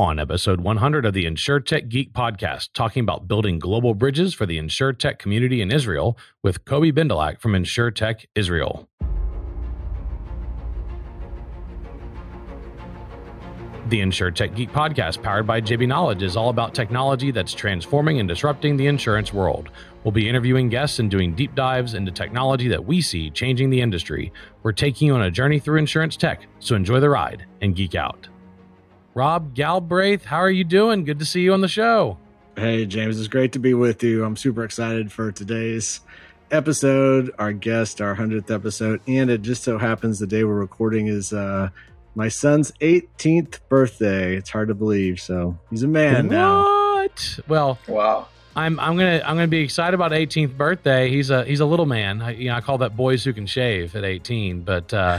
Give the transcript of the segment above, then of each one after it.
On episode 100 of the InsurTech Geek podcast, talking about building global bridges for the InsureTech community in Israel with Kobi Bendelak from InsurTech Israel. The InsurTech Geek podcast, powered by JB Knowledge, is all about technology that's transforming and disrupting the insurance world. We'll be interviewing guests and doing deep dives into technology that we see changing the industry. We're taking you on a journey through insurance tech, so enjoy the ride and geek out. Rob Galbraith, how are you doing? Good to see you on the show. Hey, James, it's great to be with you. I'm super excited for today's episode, our guest, our 100th episode. And it just so happens the day we're recording is uh, my son's 18th birthday. It's hard to believe. So he's a man what? now. What? Well, wow. I'm I'm gonna I'm gonna be excited about 18th birthday. He's a he's a little man. I, you know, I call that boys who can shave at 18, but uh,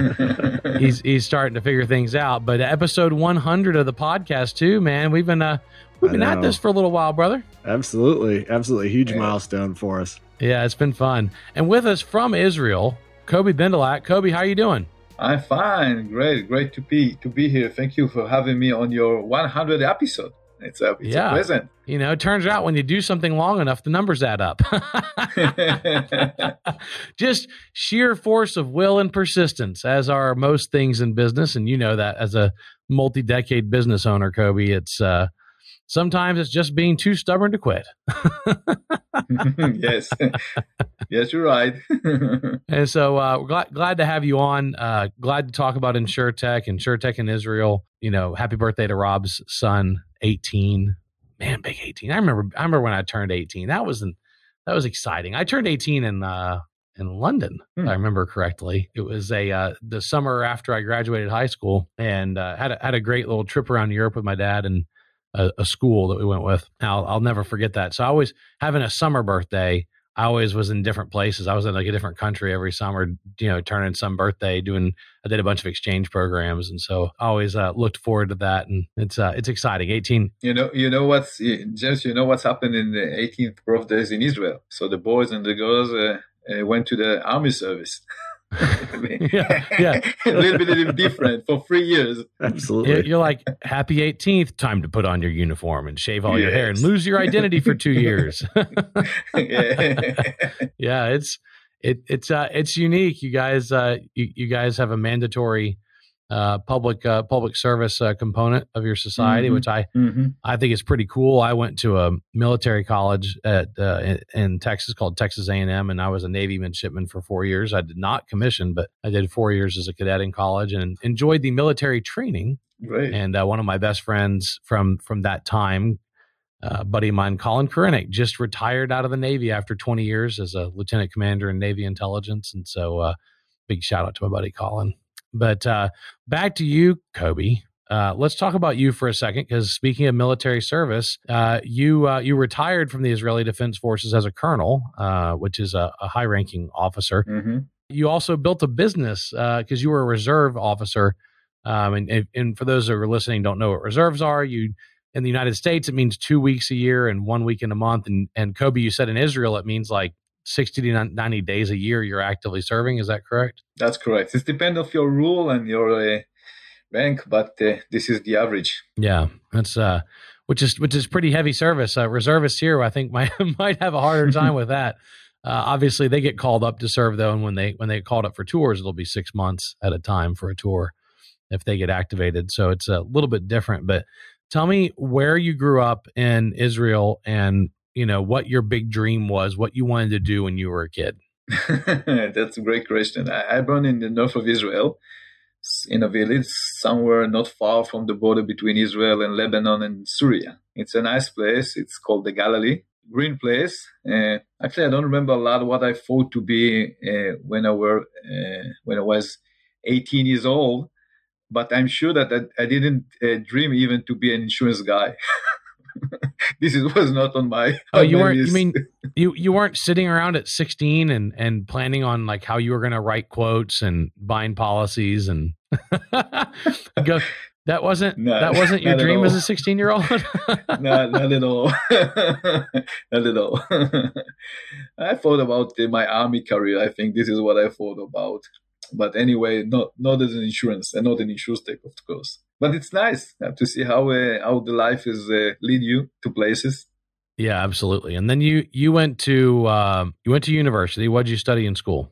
he's he's starting to figure things out. But episode 100 of the podcast too, man. We've been uh we've been at this for a little while, brother. Absolutely, absolutely, huge yeah. milestone for us. Yeah, it's been fun. And with us from Israel, Kobi Bendelak. Kobi, how are you doing? I'm fine. Great, great to be to be here. Thank you for having me on your 100 episode. It's a it's yeah. a present. You know, it turns out when you do something long enough, the numbers add up. Just sheer force of will and persistence, as are most things in business, and you know that as a multi-decade business owner, Kobi. It's uh, sometimes it's just being too stubborn to quit. yes, yes, you're right. and so uh, we're glad glad to have you on. Uh, glad to talk about InsureTech, InsureTech in Israel. You know, happy birthday to Rob's son 18. Man, big 18. I remember I remember when I turned 18. That was that was exciting. I turned 18 in uh in London, hmm. I remember correctly. It was a uh, the summer after I graduated high school, and uh, had a, had a great little trip around Europe with my dad and a, a school that we went with. I'll, I'll never forget that. So I always having a summer birthday I always was in different places. I was in like a different country every summer, you know, turning some birthday, doing. I did a bunch of exchange programs, and so I always uh, looked forward to that, and it's uh, it's exciting. Eighteen. You know, you know what's just you know what's happened in the 18th birthdays in Israel. So the boys and the girls uh, uh went to the army service. yeah, yeah. a little bit different for three years. Absolutely. You're like, happy 18th, time to put on your uniform and shave all yes. your hair and lose your identity for two years. yeah. yeah, it's it it's uh it's unique. You guys uh you, you guys have a mandatory uh, public uh, public service uh, component of your society, mm-hmm. which I mm-hmm. I think is pretty cool. I went to a military college at uh, in, in, Texas called Texas A and M, and I was a Navy midshipman for four years. I did not commission, but I did four years as a cadet in college and enjoyed the military training. Right. And uh, one of my best friends from from that time, uh, buddy of mine, Colin Kurinek, just retired out of the Navy after 20 years as a lieutenant commander in Navy intelligence, and so big shout out to my buddy Colin. But uh, back to you, Kobi. Uh, let's talk about you for a second, because speaking of military service, uh, you uh, you retired from the Israeli Defense Forces as a colonel, uh, which is a, a high-ranking officer. Mm-hmm. You also built a business because uh, you were a reserve officer. Um, and, and for those that are listening, don't know what reserves are. You in the United States, it means two weeks a year and one week in a month. And and Kobi, you said in Israel, it means like 60 to 90 days a year you're actively serving. Is that correct? That's correct. It depends of your rule and your uh, rank, but uh, this is the average. Yeah, that's uh, which is which is pretty heavy service. Uh, reservists here, I think, might might have a harder time with that. Uh, obviously, they get called up to serve though, and when they when they get called up for tours, it'll be six months at a time for a tour if they get activated. So it's a little bit different. But tell me where you grew up in Israel and you know what your big dream was, what you wanted to do when you were a kid. That's a great question. I, I born in the north of Israel, in a village somewhere not far from the border between Israel and Lebanon and Syria. It's a nice place. It's called the Galilee. Green place. Uh, actually, I don't remember a lot what I thought to be uh, when I were uh, when I was 18 years old, but I'm sure that I, I didn't uh, dream even to be an insurance guy. this is, was not on my. Oh, you weren't. You mean you you weren't sitting around at 16 and and planning on like how you were going to write quotes and bind policies and go. That wasn't no, that wasn't your dream as a 16 year old. no, not at all. not at all. I thought about uh, my army career. I think this is what I thought about. But anyway, not not as an insurance and not an insurance tech, of course. But it's nice to see how uh, how the life is uh, lead you to places. Yeah, absolutely. And then you you went to uh, you went to university. What did you study in school?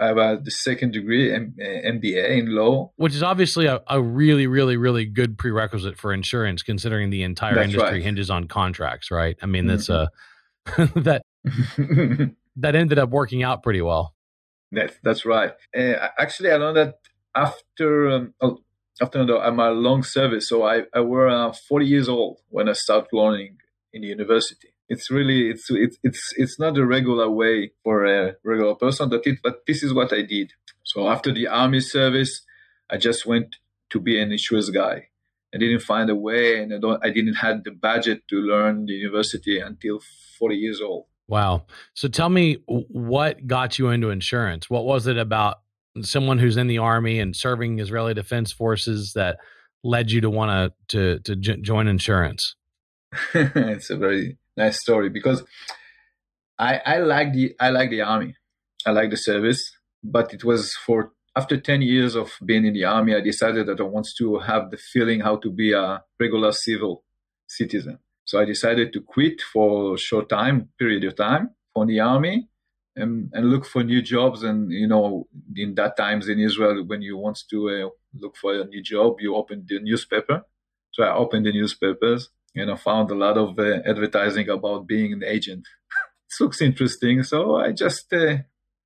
I have a the second degree M- MBA in law, which is obviously a, a really, really, really good prerequisite for insurance, considering the entire that's industry right. hinges on contracts, right? I mean, that's mm-hmm. a that that ended up working out pretty well. That's that's right. Uh, actually, I learned that after um, oh, after my long service, so I I were uh, 40 years old when I started learning in the university. It's really it's it's it's it's not a regular way for a regular person that it but this is what i did. So after the army service i just went to be an insurance guy. I didn't find a way and i don't i didn't have the budget to learn the university until 40 years old. Wow. So tell me what got you into insurance? What was it about someone who's in the army and serving israeli defense forces that led you to want to to to join insurance it's a very nice story because I I like the I like the army. I like the service, but it was for after 10 years of being in the army, I decided that I want to have the feeling how to be a regular civil citizen. So I decided to quit for a short time, period of time from the army and, and look for new jobs. And, you know, in that times in Israel, when you want to uh, look for a new job, you open the newspaper. So I opened the newspapers you know, found a lot of uh, advertising about being an agent. it looks interesting. So I just uh,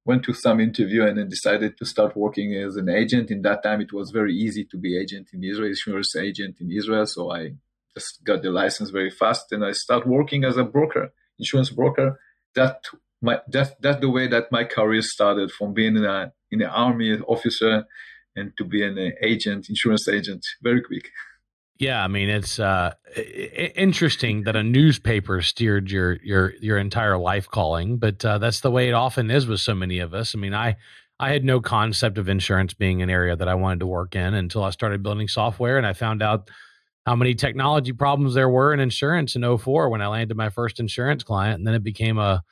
went to some interview and then decided to start working as an agent. In that time, it was very easy to be agent in Israel, insurance agent in Israel. So I just got the license very fast and I start working as a broker, insurance broker. That my that that's the way that my career started from being in a in an army officer and to be an agent, insurance agent, very quick. Yeah, I mean it's uh, interesting that a newspaper steered your your your entire life calling, but uh, that's the way it often is with so many of us. I mean, I I had no concept of insurance being an area that I wanted to work in until I started building software, and I found out how many technology problems there were in insurance in 04 when I landed my first insurance client, and then it became a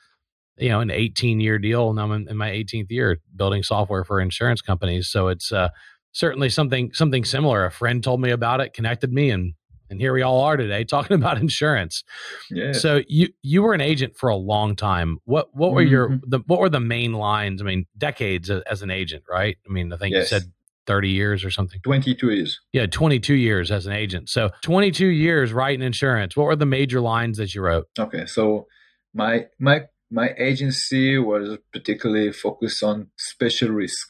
you know an 18 year deal. and I'm in, my 18th year building software for insurance companies, so it's uh, certainly something something similar. A friend told me about it, connected me, and and here we all are today talking about insurance. Yeah. So you you were an agent for a long time. What what were mm-hmm. your the what were the main lines? I mean, decades as, as an agent, right? I mean, I think yes. you said 30 years or something. 22 years. Yeah, 22 years as an agent. So 22 years writing insurance. What were the major lines that you wrote? Okay, so my my my agency was particularly focused on special risk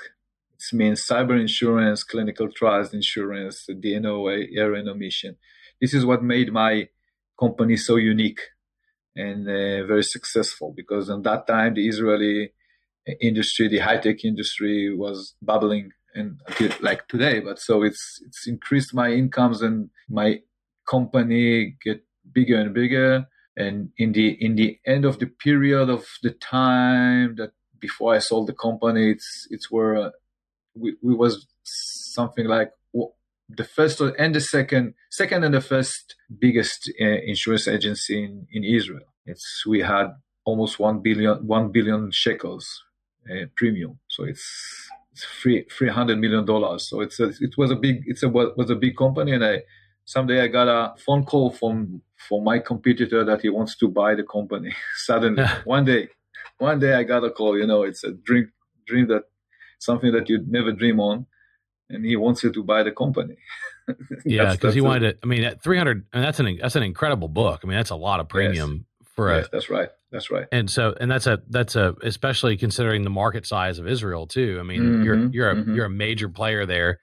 it means cyber insurance, clinical trials insurance, D&O, error and omission. This is what made my company so unique and uh, very successful because at that time the Israeli industry, the high tech industry, was bubbling and like today. But so it's it's increased my incomes and my company get bigger and bigger. And in the in the end of the period of the time that before I sold the company, it's it's where we, we was something like the first and the second, second and the first biggest uh, insurance agency in, in Israel. It's we had almost one billion one billion shekels uh, premium, so it's it's three three hundred million dollars. So it's a, it was a big it's a was a big company, and I someday I got a phone call from from my competitor that he wants to buy the company. Suddenly, one day, one day I got a call. You know, it's a dream dream that something that you'd never dream on, and he wants you to buy the company. yeah, because he wanted it. I mean, at three hundred, and that's an that's an incredible book. I mean, that's a lot of premium yes. for yes, a. That's right. That's right. And so, and that's a that's a especially considering the market size of Israel too. I mean, mm-hmm, you're you're a mm-hmm. you're a major player there.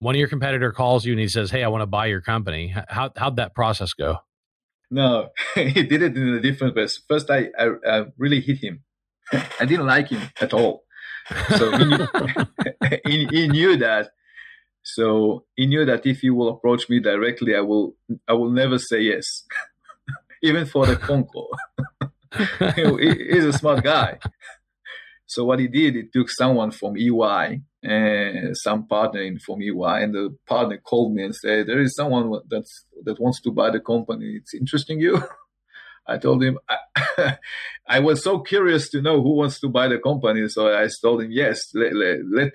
One of your competitor calls you and he says, "Hey, I want to buy your company." How how'd that process go? No, he did it in a different way. First, I, I, I really hit him. I didn't like him at all. So he knew, he, he knew that. So he knew that if he will approach me directly, I will I will never say yes, even for the phone call. he's a smart guy. So what he did, he took someone from EY and some partner from EY, and the partner called me and said, "There is someone that's that wants to buy the company. It's interesting you." I told him I, I, was so curious to know who wants to buy the company, so I told him yes. Let, let, let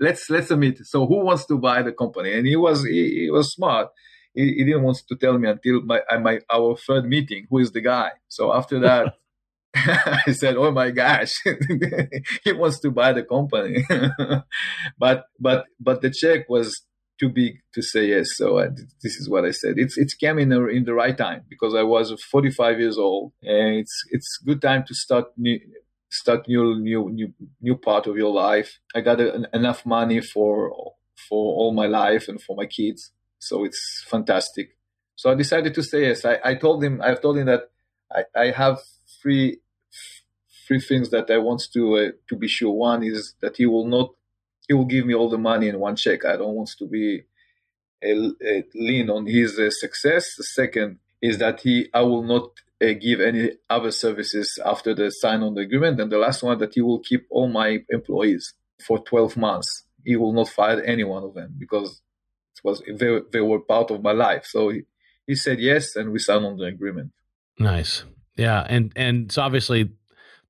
let's let's admit. So who wants to buy the company? And he was he, he was smart. He, he, didn't want to tell me until my my our third meeting who is the guy. So after that. I said, "Oh my gosh, he wants to buy the company," but but but the check was too big to say yes. So uh, this is what I said. It's it came in the, in the right time because I was 45 years old, and it's it's good time to start new start new new new new part of your life. I got a, enough money for for all my life and for my kids, so it's fantastic. So I decided to say yes. I, I told him I've told him that I, I have three three things that I want to uh, to be sure. One is that he will not he will give me all the money in one check. I don't want to be a, a lean on his uh, success. The second is that he I will not uh, give any other services after the sign on the agreement. And the last one that he will keep all my employees for 12 months. He will not fire any one of them because it was they, they were part of my life. So he, he said yes, and we signed on the agreement. Nice, yeah, and and so obviously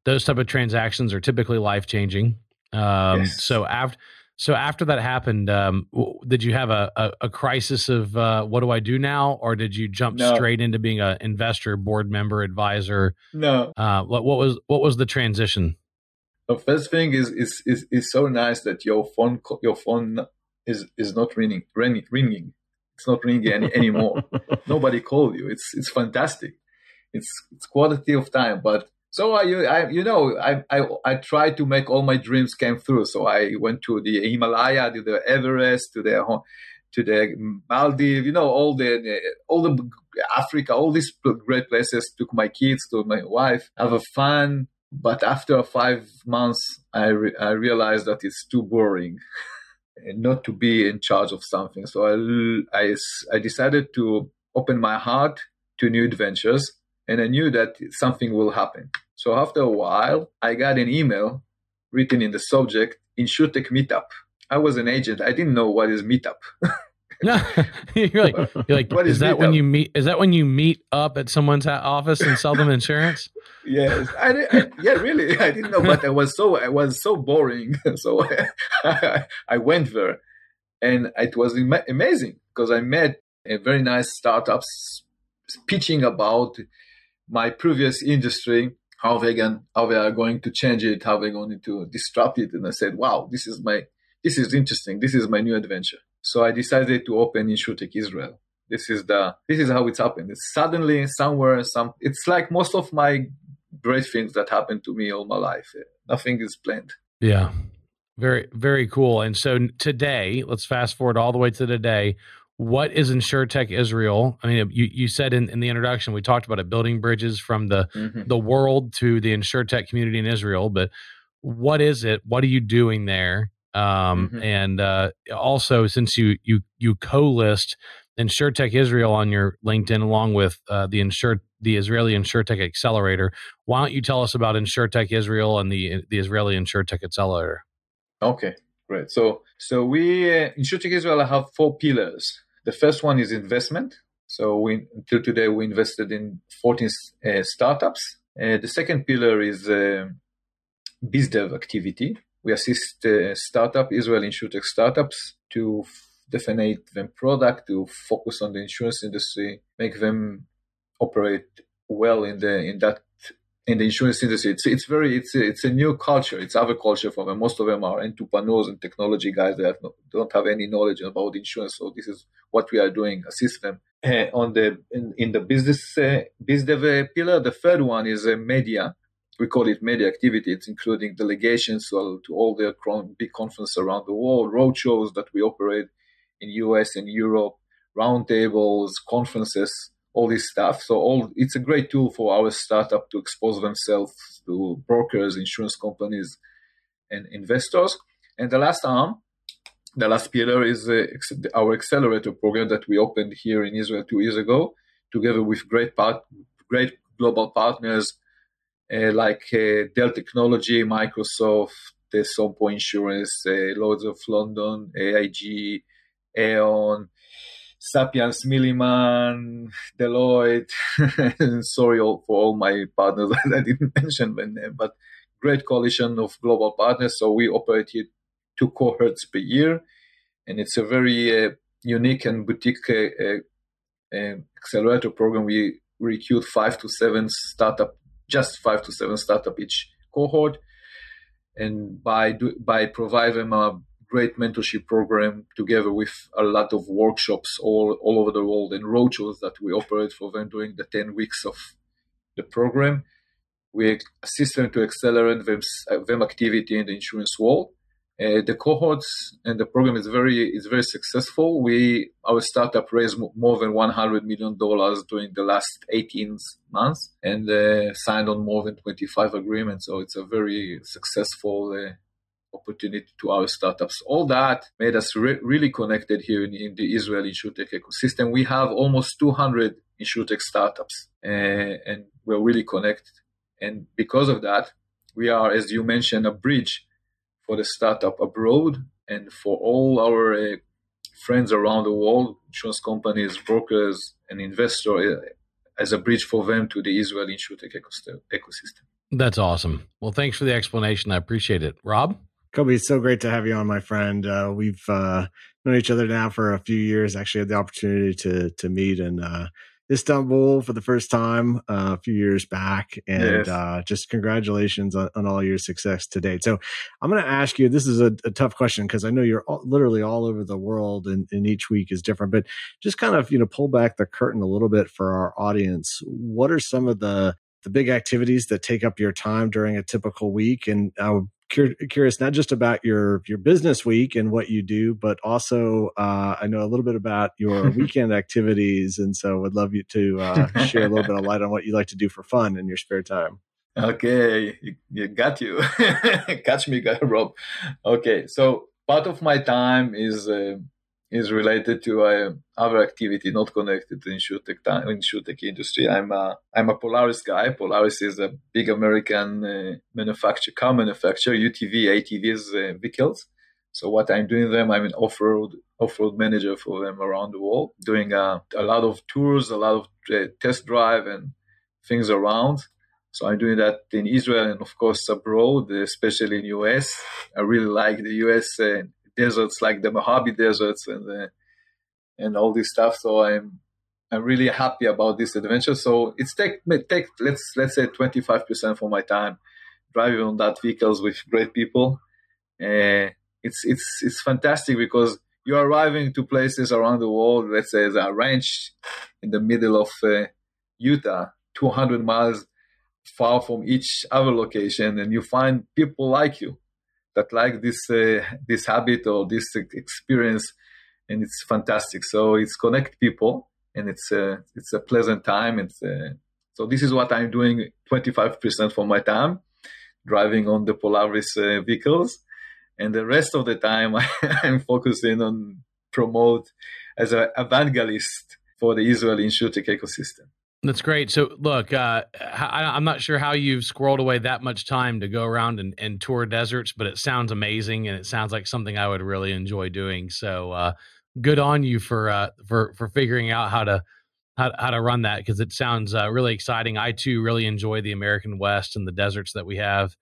those type of transactions are typically life changing. Um, yes. So after so after that happened, um, did you have a, a, a crisis of uh, what do I do now, or did you jump no. straight into being an investor, board member, advisor? No. Uh, what, what was what was the transition? The first thing is is is, is so nice that your phone your phone is is not ringing ringing ringing. It's not ringing any, anymore. Nobody called you. It's it's fantastic. It's it's quality of time, but so I, I, you know, I, I, I tried to make all my dreams came through. So I went to the Himalaya, to the Everest, to the, to the Maldives, you know, all the, all the Africa, all these great places. Took my kids, to my wife, have a fun. But after five months, I, re- I realized that it's too boring. not to be in charge of something. So I, I, I decided to open my heart to new adventures and I knew that something will happen. So after a while, I got an email written in the subject, InsurTech Meetup. I was an agent. I didn't know what is Meetup. no, you're like, you're like is, is that when you meet? Is that when you meet up at someone's office and sell them insurance? yes, I, I, yeah, really, I didn't know, but I was so I was so boring. So I, I went there, and it was amazing because I met a very nice startups pitching about my previous industry, how they can, how they are going to change it, how they're going to disrupt it. And I said, wow, this is my, this is interesting. This is my new adventure. So I decided to open InsurTech Israel. This is the, this is how it's happened. It's suddenly somewhere, some, it's like most of my great things that happened to me all my life. Nothing is planned. Yeah. Very, very cool. And so today, let's fast forward all the way to today what is InsurTech Israel? I mean, you, you said in, in the introduction, we talked about it, building bridges from the, mm-hmm. the world to the InsurTech community in Israel, but what is it? What are you doing there? Um, mm-hmm. And uh, also, since you, you, you co-list InsurTech Israel on your LinkedIn along with uh, the insure the Israeli InsurTech Accelerator, why don't you tell us about InsurTech Israel and the the Israeli InsurTech Accelerator? Okay, great. So so we uh, InsurTech Israel have four pillars. The first one is investment. So we, until today, we invested in 14 uh, startups. Uh, the second pillar is uh, BizDev activity. We assist uh, startup, Israel InsurTech startups to define them product, to focus on the insurance industry, make them operate well in the in that in the insurance industry. It's it's very it's a, it's a new culture. It's other culture for them. Most of them are entrepreneurs and technology guys that no, don't have any knowledge about insurance. So this is what we are doing, assist them. Uh, on the in, in the business uh, business pillar, the third one is uh, media. We call it media activity. It's including delegations to, to all the big conferences around the world, road shows that we operate in US and Europe, roundtables, conferences all this stuff. So all it's a great tool for our startup to expose themselves to brokers, insurance companies, and investors. And the last arm, the last pillar is uh, our accelerator program that we opened here in Israel two years ago, together with great part, great global partners uh, like uh, Dell Technology, Microsoft, the Sompo Insurance, uh, of London, AIG, Aon, Sapiens, Milliman, Deloitte. Sorry for all my partners that I didn't mention, but great coalition of global partners. So we operate here two cohorts per year, and it's a very uh, unique and boutique uh, uh, accelerator program. We recruit five to seven startup, just five to seven startup each cohort, and by do, by provide them a great mentorship program together with a lot of workshops all, all over the world and roadshows that we operate for them during the 10 weeks of the program. We assist them to accelerate them, them activity in the insurance world. Uh, the cohorts and the program is very is very successful. We our startup raised more than 100 million dollars during the last 18 months and uh, signed on more than 25 agreements. So it's a very successful uh, opportunity to our startups. All that made us re- really connected here in, in, the Israeli insurtech ecosystem. We have almost 200 insurtech startups, uh, and we're really connected. And because of that, we are, as you mentioned, a bridge for the startup abroad and for all our uh, friends around the world, insurance companies, brokers, and investors, uh, as a bridge for them to the Israeli insurtech ecosystem. That's awesome. Well, thanks for the explanation. I appreciate it. Rob? Kobi, it's so great to have you on, my friend. Uh, we've uh, known each other now for a few years. Actually, had the opportunity to to meet in uh, Istanbul for the first time uh, a few years back, and yes. Uh, just congratulations on, on, all your success to date. So, I'm going to ask you. This is a, a tough question because I know you're all, literally all over the world, and, and each week is different. But just kind of you know pull back the curtain a little bit for our audience. What are some of the the big activities that take up your time during a typical week and i curious not just about your your business week and what you do, but also uh, I know a little bit about your weekend activities, and so would love you to uh, share a little bit of light on what you like to do for fun in your spare time. Okay, you, you got you, catch me, Rob. Okay, so part of my time is. Uh, is related to uh, other activity not connected to insurtech insurtech industry. I'm a I'm a Polaris guy. Polaris is a big American uh, manufacturer, car manufacturer, UTV, ATVs uh, vehicles. So what I'm doing them, I'm an off-road off-road manager for them around the world, doing a, a lot of tours, a lot of uh, test drive and things around. So I'm doing that in Israel and of course abroad, especially in US. I really like the US uh, deserts like the Mojave deserts and the, and all this stuff. So I'm I'm really happy about this adventure. So it's take take let's let's say 25% for my time driving on that vehicles with great people. Uh, it's it's it's fantastic because you're arriving to places around the world. Let's say a ranch in the middle of uh, Utah, 200 miles far from each other location, and you find people like you that like this uh, this habit or this experience, and it's fantastic. So it's connect people, and it's a uh, it's a pleasant time. It's uh, so this is what I'm doing 25% for my time, driving on the Polaris vehicles, and the rest of the time I'm focusing on promote as a evangelist for the Israeli insurtech ecosystem. That's great. So, look, uh, I, am not sure how you've squirreled away that much time to go around and, and, tour deserts, but it sounds amazing, and it sounds like something I would really enjoy doing. So, uh, good on you for uh, for for figuring out how to how, how to run that because it sounds uh, really exciting. I too really enjoy the American West and the deserts that we have.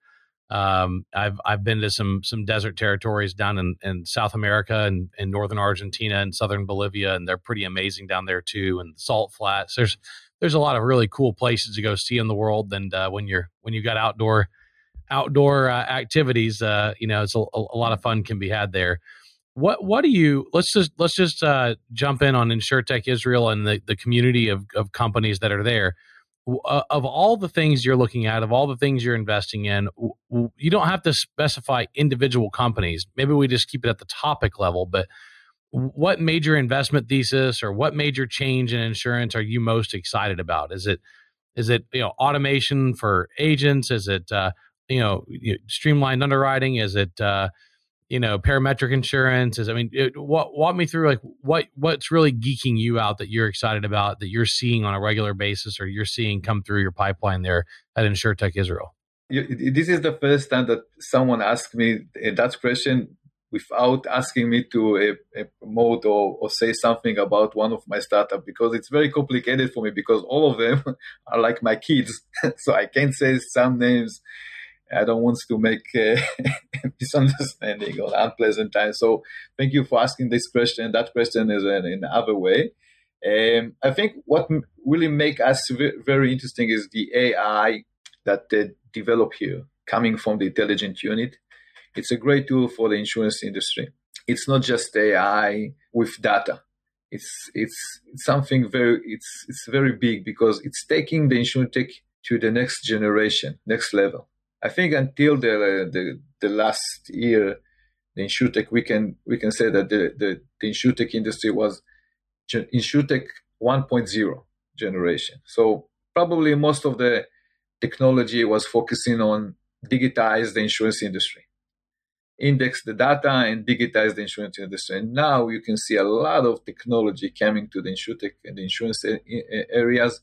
Um, I've I've been to some some desert territories down in, in South America and in northern Argentina and southern Bolivia, and they're pretty amazing down there too. And salt flats. There's there's a lot of really cool places to go see in the world. And uh, when you're when you've got outdoor outdoor uh, activities, uh, you know, it's a, a, lot of fun can be had there. What what do you? Let's just let's just uh, jump in on InsurTech Israel and the the community of of companies that are there. Uh, of all the things you're looking at, of all the things you're investing in, you don't have to specify individual companies. Maybe we just keep it at the topic level, but what major investment thesis or what major change in insurance are you most excited about? Is it is it you know automation for agents? Is it uh, you know streamlined underwriting? Is it uh, you know parametric insurance? Is I mean, it, walk, walk me through like what what's really geeking you out that you're excited about that you're seeing on a regular basis or you're seeing come through your pipeline there at InsurTech Israel. This is the first time that someone asked me that question without asking me to uh, uh, promote or, or, say something about one of my startup because it's very complicated for me because all of them are like my kids so i can't say some names I don't want to make a misunderstanding or unpleasant time. So thank you for asking this question. That question is in, in other way. Um, I think what really make us very interesting is the AI that they develop here, coming from the intelligent unit. It's a great tool for the insurance industry. It's not just AI with data. It's it's, something very it's it's very big because it's taking the insurance tech to the next generation, next level. I think until the the, the last year, the insurtech we can we can say that the the, the insurtech industry was insurtech 1.0 generation. So probably most of the technology was focusing on digitize the insurance industry, index the data and digitize the insurance industry. And now you can see a lot of technology coming to the insurtech and the insurance areas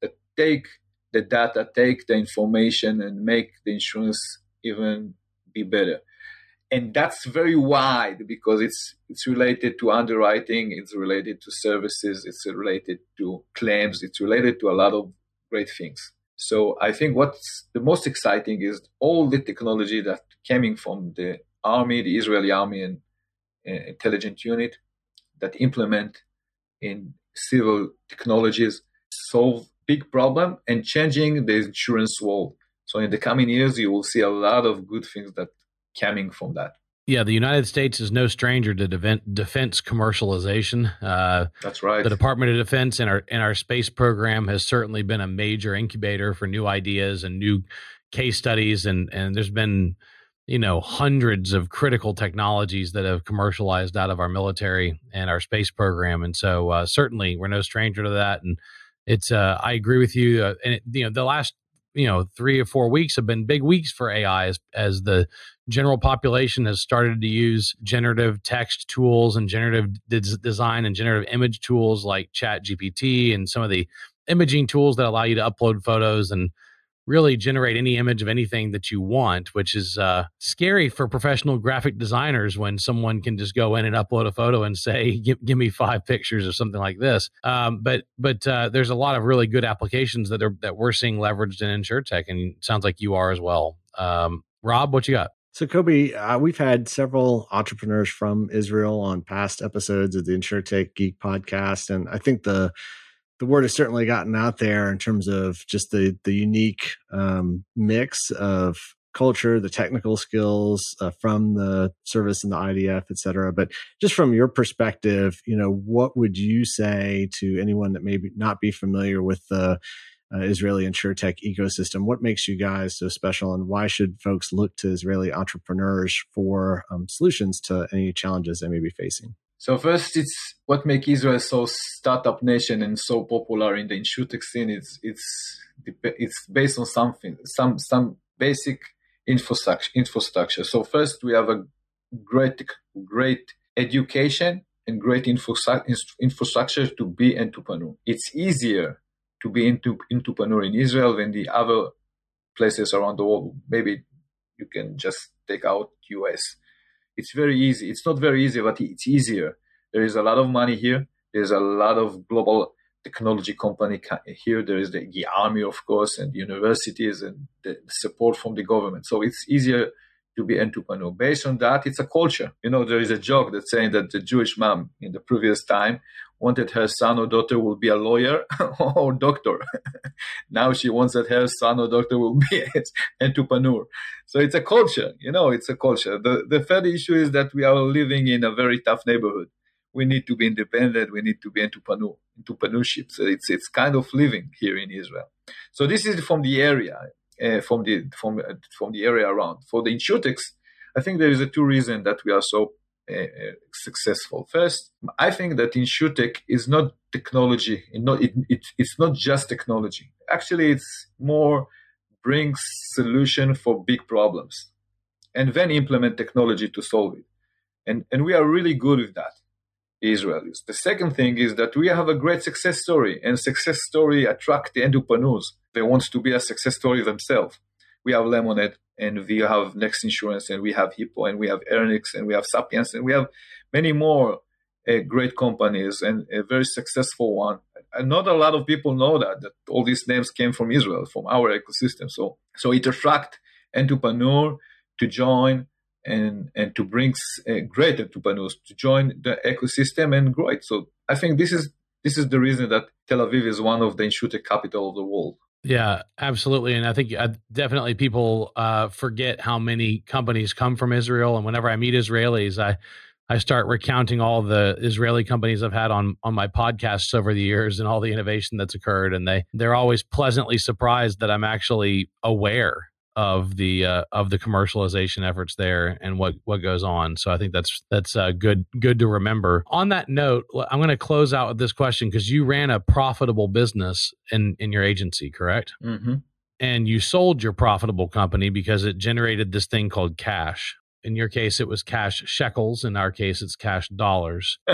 that take the data, take the information, and make the insurance even be better. And that's very wide because it's it's related to underwriting, it's related to services, it's related to claims, it's related to a lot of great things. So I think what's the most exciting is all the technology that coming from the army, the Israeli army and uh, intelligence unit that implement in civil technologies solve big problem and changing the insurance world. So in the coming years, you will see a lot of good things that coming from that. Yeah, the United States is no stranger to defense commercialization. Uh, That's right. The Department of Defense and our and our space program has certainly been a major incubator for new ideas and new case studies, and and there's been you know hundreds of critical technologies that have commercialized out of our military and our space program, and so uh, certainly we're no stranger to that, and it's uh, I agree with you. Uh, and it, you know, the last you know three or four weeks have been big weeks for AI as as the general population has started to use generative text tools and generative des- design and generative image tools like Chat GPT and some of the imaging tools that allow you to upload photos and really generate any image of anything that you want, which is uh, scary for professional graphic designers when someone can just go in and upload a photo and say, "Give, me five pictures" or something like this. Um, but but uh, there's a lot of really good applications that are that we're seeing leveraged in InsurTech, and sounds like you are as well. Um, Rob, what you got? So, Kobi, uh, we've had several entrepreneurs from Israel on past episodes of the InsurTech Geek podcast, and I think the the word has certainly gotten out there in terms of just the the unique um, mix of culture, the technical skills uh, from the service and the IDF, et cetera. But just from your perspective, you know, what would you say to anyone that may not be familiar with the uh, Israeli insurtech ecosystem? What makes you guys so special, and why should folks look to Israeli entrepreneurs for um, solutions to any challenges they may be facing? So first, it's what makes Israel so startup nation and so popular in the insurtech scene. It's it's it's based on something, some some basic infrastructure. Infrastructure. So first, we have a great great education and great infrastructure to be entrepreneur. It's easier to be into entrepreneur in Israel than the other places around the world. Maybe you can just take out US it's very easy. It's not very easy, but it's easier. There is a lot of money here. There's a lot of global technology company here. There is the, the army, of course, and universities and the support from the government. So it's easier to be entrepreneur. Based on that, it's a culture. You know, there is a joke that's saying that the Jewish mom in the previous time wanted her son or daughter will be a lawyer or doctor. now she wants that her son or daughter will be an entrepreneur. So it's a culture, you know, it's a culture. The, the third issue is that we are living in a very tough neighborhood. We need to be independent. We need to be entrepreneur, entrepreneurship. So it's, it's kind of living here in Israel. So this is from the area, uh, from the, from, uh, from the area around. For the insurtechs, I think there is a two reason that we are so Uh, uh, successful. First, I think that InsurTech is not technology. It, it, it's not just technology. Actually, it's more brings solution for big problems and then implement technology to solve it. And, and we are really good with that, Israelis. The second thing is that we have a great success story and success story attract the entrepreneurs. They want to be a success story themselves. We have Lemonade, and we have Next Insurance, and we have Hippo, and we have Earnix, and we have Sapiens, and we have many more uh, great companies and a very successful one. And not a lot of people know that that all these names came from Israel, from our ecosystem. So so it attract entrepreneur to join and and to bring uh, great entrepreneurs to join the ecosystem and grow it. So I think this is this is the reason that Tel Aviv is one of the insurtech capital of the world. Yeah, absolutely. And I think uh, definitely people uh, forget how many companies come from Israel. And whenever I meet Israelis, I I start recounting all the Israeli companies I've had on on my podcasts over the years and all the innovation that's occurred, and they they're always pleasantly surprised that I'm actually aware of the uh, of the commercialization efforts there and what what goes on. So I think that's that's uh, good good to remember. On that note, I'm going to close out with this question because you ran a profitable business in in your agency, correct? Mm-hmm. And you sold your profitable company because it generated this thing called cash. In your case, it was cash shekels. In our case, it's cash dollars.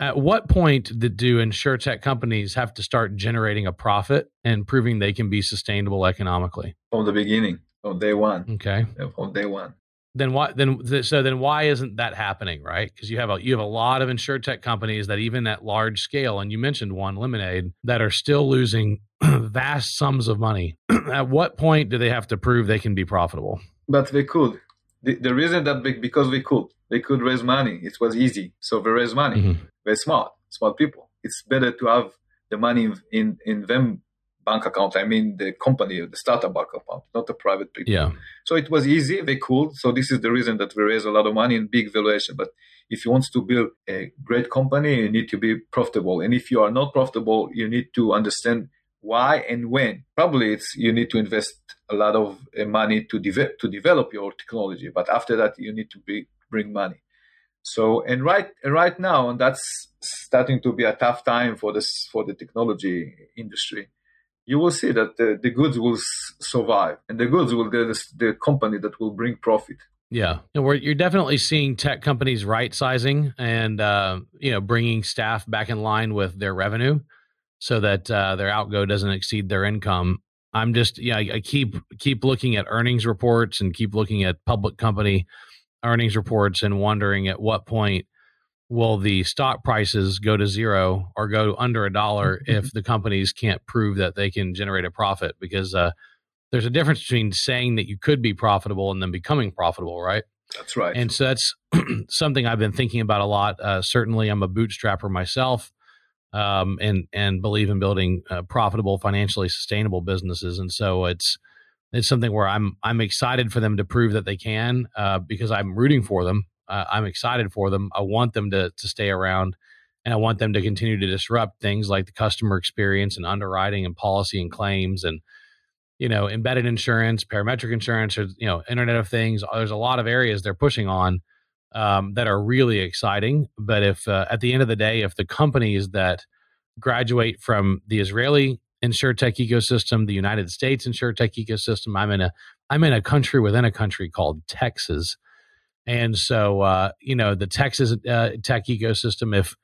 At what point did do insurtech companies have to start generating a profit and proving they can be sustainable economically? From the beginning, from day one. Okay. From day one. Then why? Then so then why isn't that happening? Right? Because you have a you have a lot of insurtech companies that even at large scale, and you mentioned one, Lemonade, that are still losing vast sums of money. at what point do they have to prove they can be profitable? But they could. The, the reason that because they could they could raise money. It was easy, so they raise money. Mm-hmm. Very smart, smart people. It's better to have the money in in, in them bank account. I mean, the company, the startup bank account, not the private people. Yeah. So it was easy. They could. So this is the reason that we raise a lot of money in big valuation. But if you want to build a great company, you need to be profitable. And if you are not profitable, you need to understand why and when. Probably it's you need to invest a lot of uh, money to develop to develop your technology. But after that, you need to be bring money. So and right right now, and that's starting to be a tough time for this for the technology industry. You will see that the, the goods will survive, and the goods will be the, the company that will bring profit. Yeah, and we're, you're definitely seeing tech companies right sizing and uh, you know bringing staff back in line with their revenue, so that uh, their outgo doesn't exceed their income. I'm just yeah, I, I keep keep looking at earnings reports and keep looking at public company earnings reports and wondering at what point will the stock prices go to zero or go under a dollar mm-hmm. if the companies can't prove that they can generate a profit? Because uh, there's a difference between saying that you could be profitable and then becoming profitable right? That's right. And so that's something i've been thinking about a lot. Uh, certainly i'm a bootstrapper myself um, and and believe in building uh, profitable financially sustainable businesses. And so it's it's something where I'm I'm excited for them to prove that they can uh, because I'm rooting for them. Uh, I'm excited for them. I want them to to stay around, and I want them to continue to disrupt things like the customer experience and underwriting and policy and claims and you know embedded insurance, parametric insurance, or you know Internet of Things. There's a lot of areas they're pushing on um, that are really exciting. But if uh, at the end of the day, if the companies that graduate from the Israeli insurtech ecosystem, the United States insurtech ecosystem. I'm in a I'm in a country within a country called Texas, and so uh, you know the Texas uh, tech ecosystem. If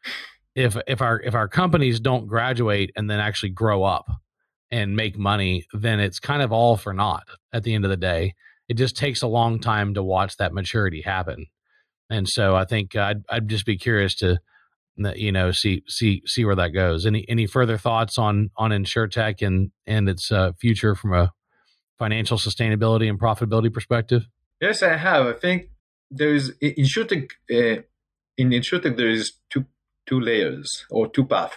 if if our if our companies don't graduate and then actually grow up and make money, then it's kind of all for naught at the end of the day. It just takes a long time to watch that maturity happen, and so I think I'd I'd just be curious to you know see see see where that goes. Any any further thoughts on on insurtech and and its uh, future from a financial sustainability and profitability perspective? Yes i have. I think there is insurtech uh, in insurtech there is two two layers or two paths.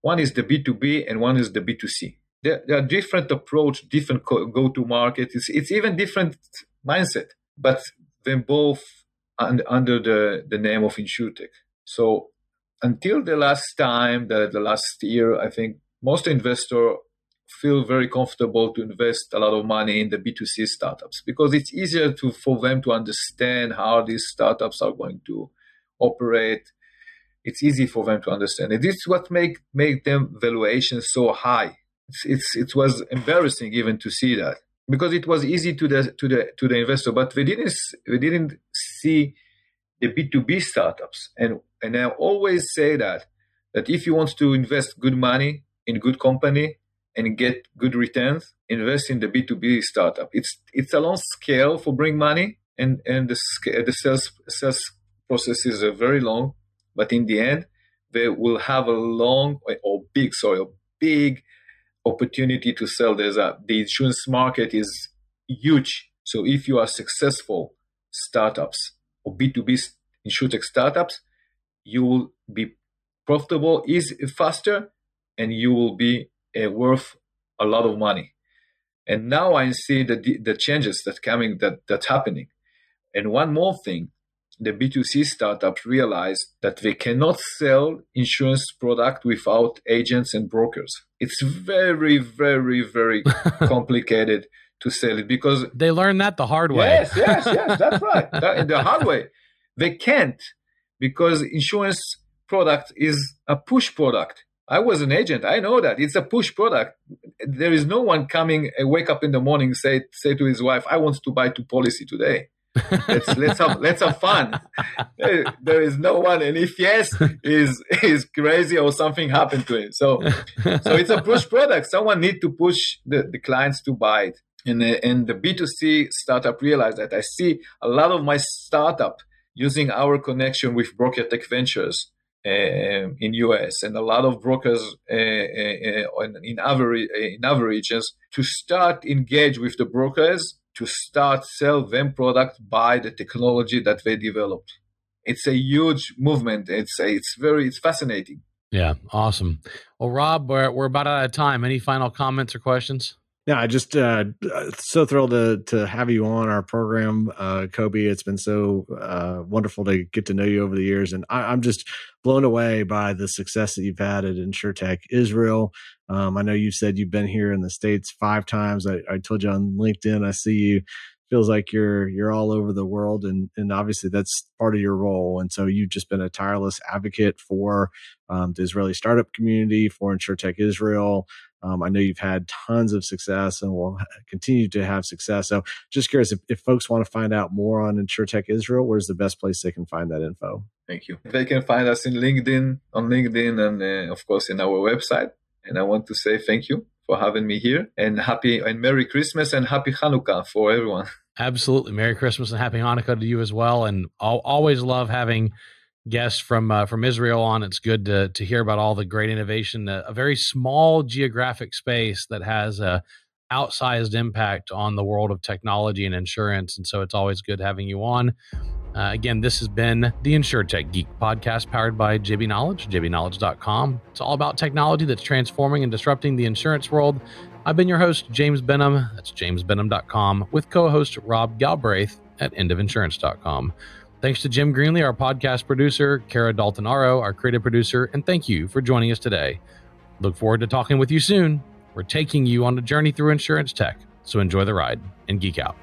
One is the b2b and one is the b2c there, there are different approach different go to market. It's, it's even different mindset but then both under, under the the name of insurtech. So until the last time, the, the last year, I think most investors feel very comfortable to invest a lot of money in the B2C startups because it's easier to for them to understand how these startups are going to operate. It's easy for them to understand. And this is what make make them valuations so high. It's, it's it was embarrassing even to see that because it was easy to the to the to the investor, but we didn't we didn't see the B2B startups. And, and I always say that, that if you want to invest good money in good company and get good returns, invest in the B2B startup. It's, it's a long scale for bring money and, and the, the sales, sales processes are very long, but in the end, they will have a long or big, sorry, a big opportunity to sell. There's a, the insurance market is huge So if you are successful startups or B2B insurtech startups, you will be profitable is faster and you will be uh, worth a lot of money. And now I see the, the changes that coming that that's happening. And one more thing, the B2C startups realize that they cannot sell insurance product without agents and brokers. It's very, very, very complicated to sell it because they learn that the hard way. Yes, yes, yes, that's right. The hard way. They can't because insurance product is a push product. I was an agent. I know that it's a push product. There is no one coming, uh, wake up in the morning, say say to his wife, "I want to buy two policy today." let's let's have let's have fun. There, there is no one, and if yes, is is crazy or something happened to him. So so it's a push product. Someone need to push the, the clients to buy it. And the, and the B2C startup realized that I see a lot of my startup using our connection with BrokerTech Ventures uh, in US and a lot of brokers uh, uh, in other in other regions to start engage with the brokers to start sell them product by the technology that they developed. It's a huge movement. It's it's very it's fascinating. Yeah, awesome. Well, Rob, we're we're about out of time. Any final comments or questions? Yeah, I just uh, so thrilled to to have you on our program, uh, Kobi. It's been so uh, wonderful to get to know you over the years, and I, am just blown away by the success that you've had at InsurTech Israel. Um, I know you said you've been here in the states five times. I, I told you on LinkedIn. I see you. Feels like you're you're all over the world, and and obviously that's part of your role. And so you've just been a tireless advocate for um, the Israeli startup community, for InsurTech Israel. Um, I know you've had tons of success and will continue to have success. So, just curious if, if folks want to find out more on InsurTech Israel, where's the best place they can find that info? Thank you. They can find us in LinkedIn, on LinkedIn, and uh, of course in our website. And I want to say thank you for having me here, and happy and Merry Christmas and Happy Hanukkah for everyone. Absolutely, Merry Christmas and Happy Hanukkah to you as well. And I'll always love having guests from uh, from Israel on. It's good to to hear about all the great innovation. A, a very small geographic space that has a outsized impact on the world of technology and insurance, and so it's always good having you on. Uh, again, this has been the InsurTech Geek podcast powered by JB Knowledge, jbknowledge.com. It's all about technology that's transforming and disrupting the insurance world. I've been your host, James Benham. That's jamesbenham.com, with co host Rob Galbraith at endofinsurance.com. Thanks to Jim Greenley, our podcast producer, Kara Daltonaro, our creative producer, and thank you for joining us today. Look forward to talking with you soon. We're taking you on a journey through insurance tech, so enjoy the ride and geek out.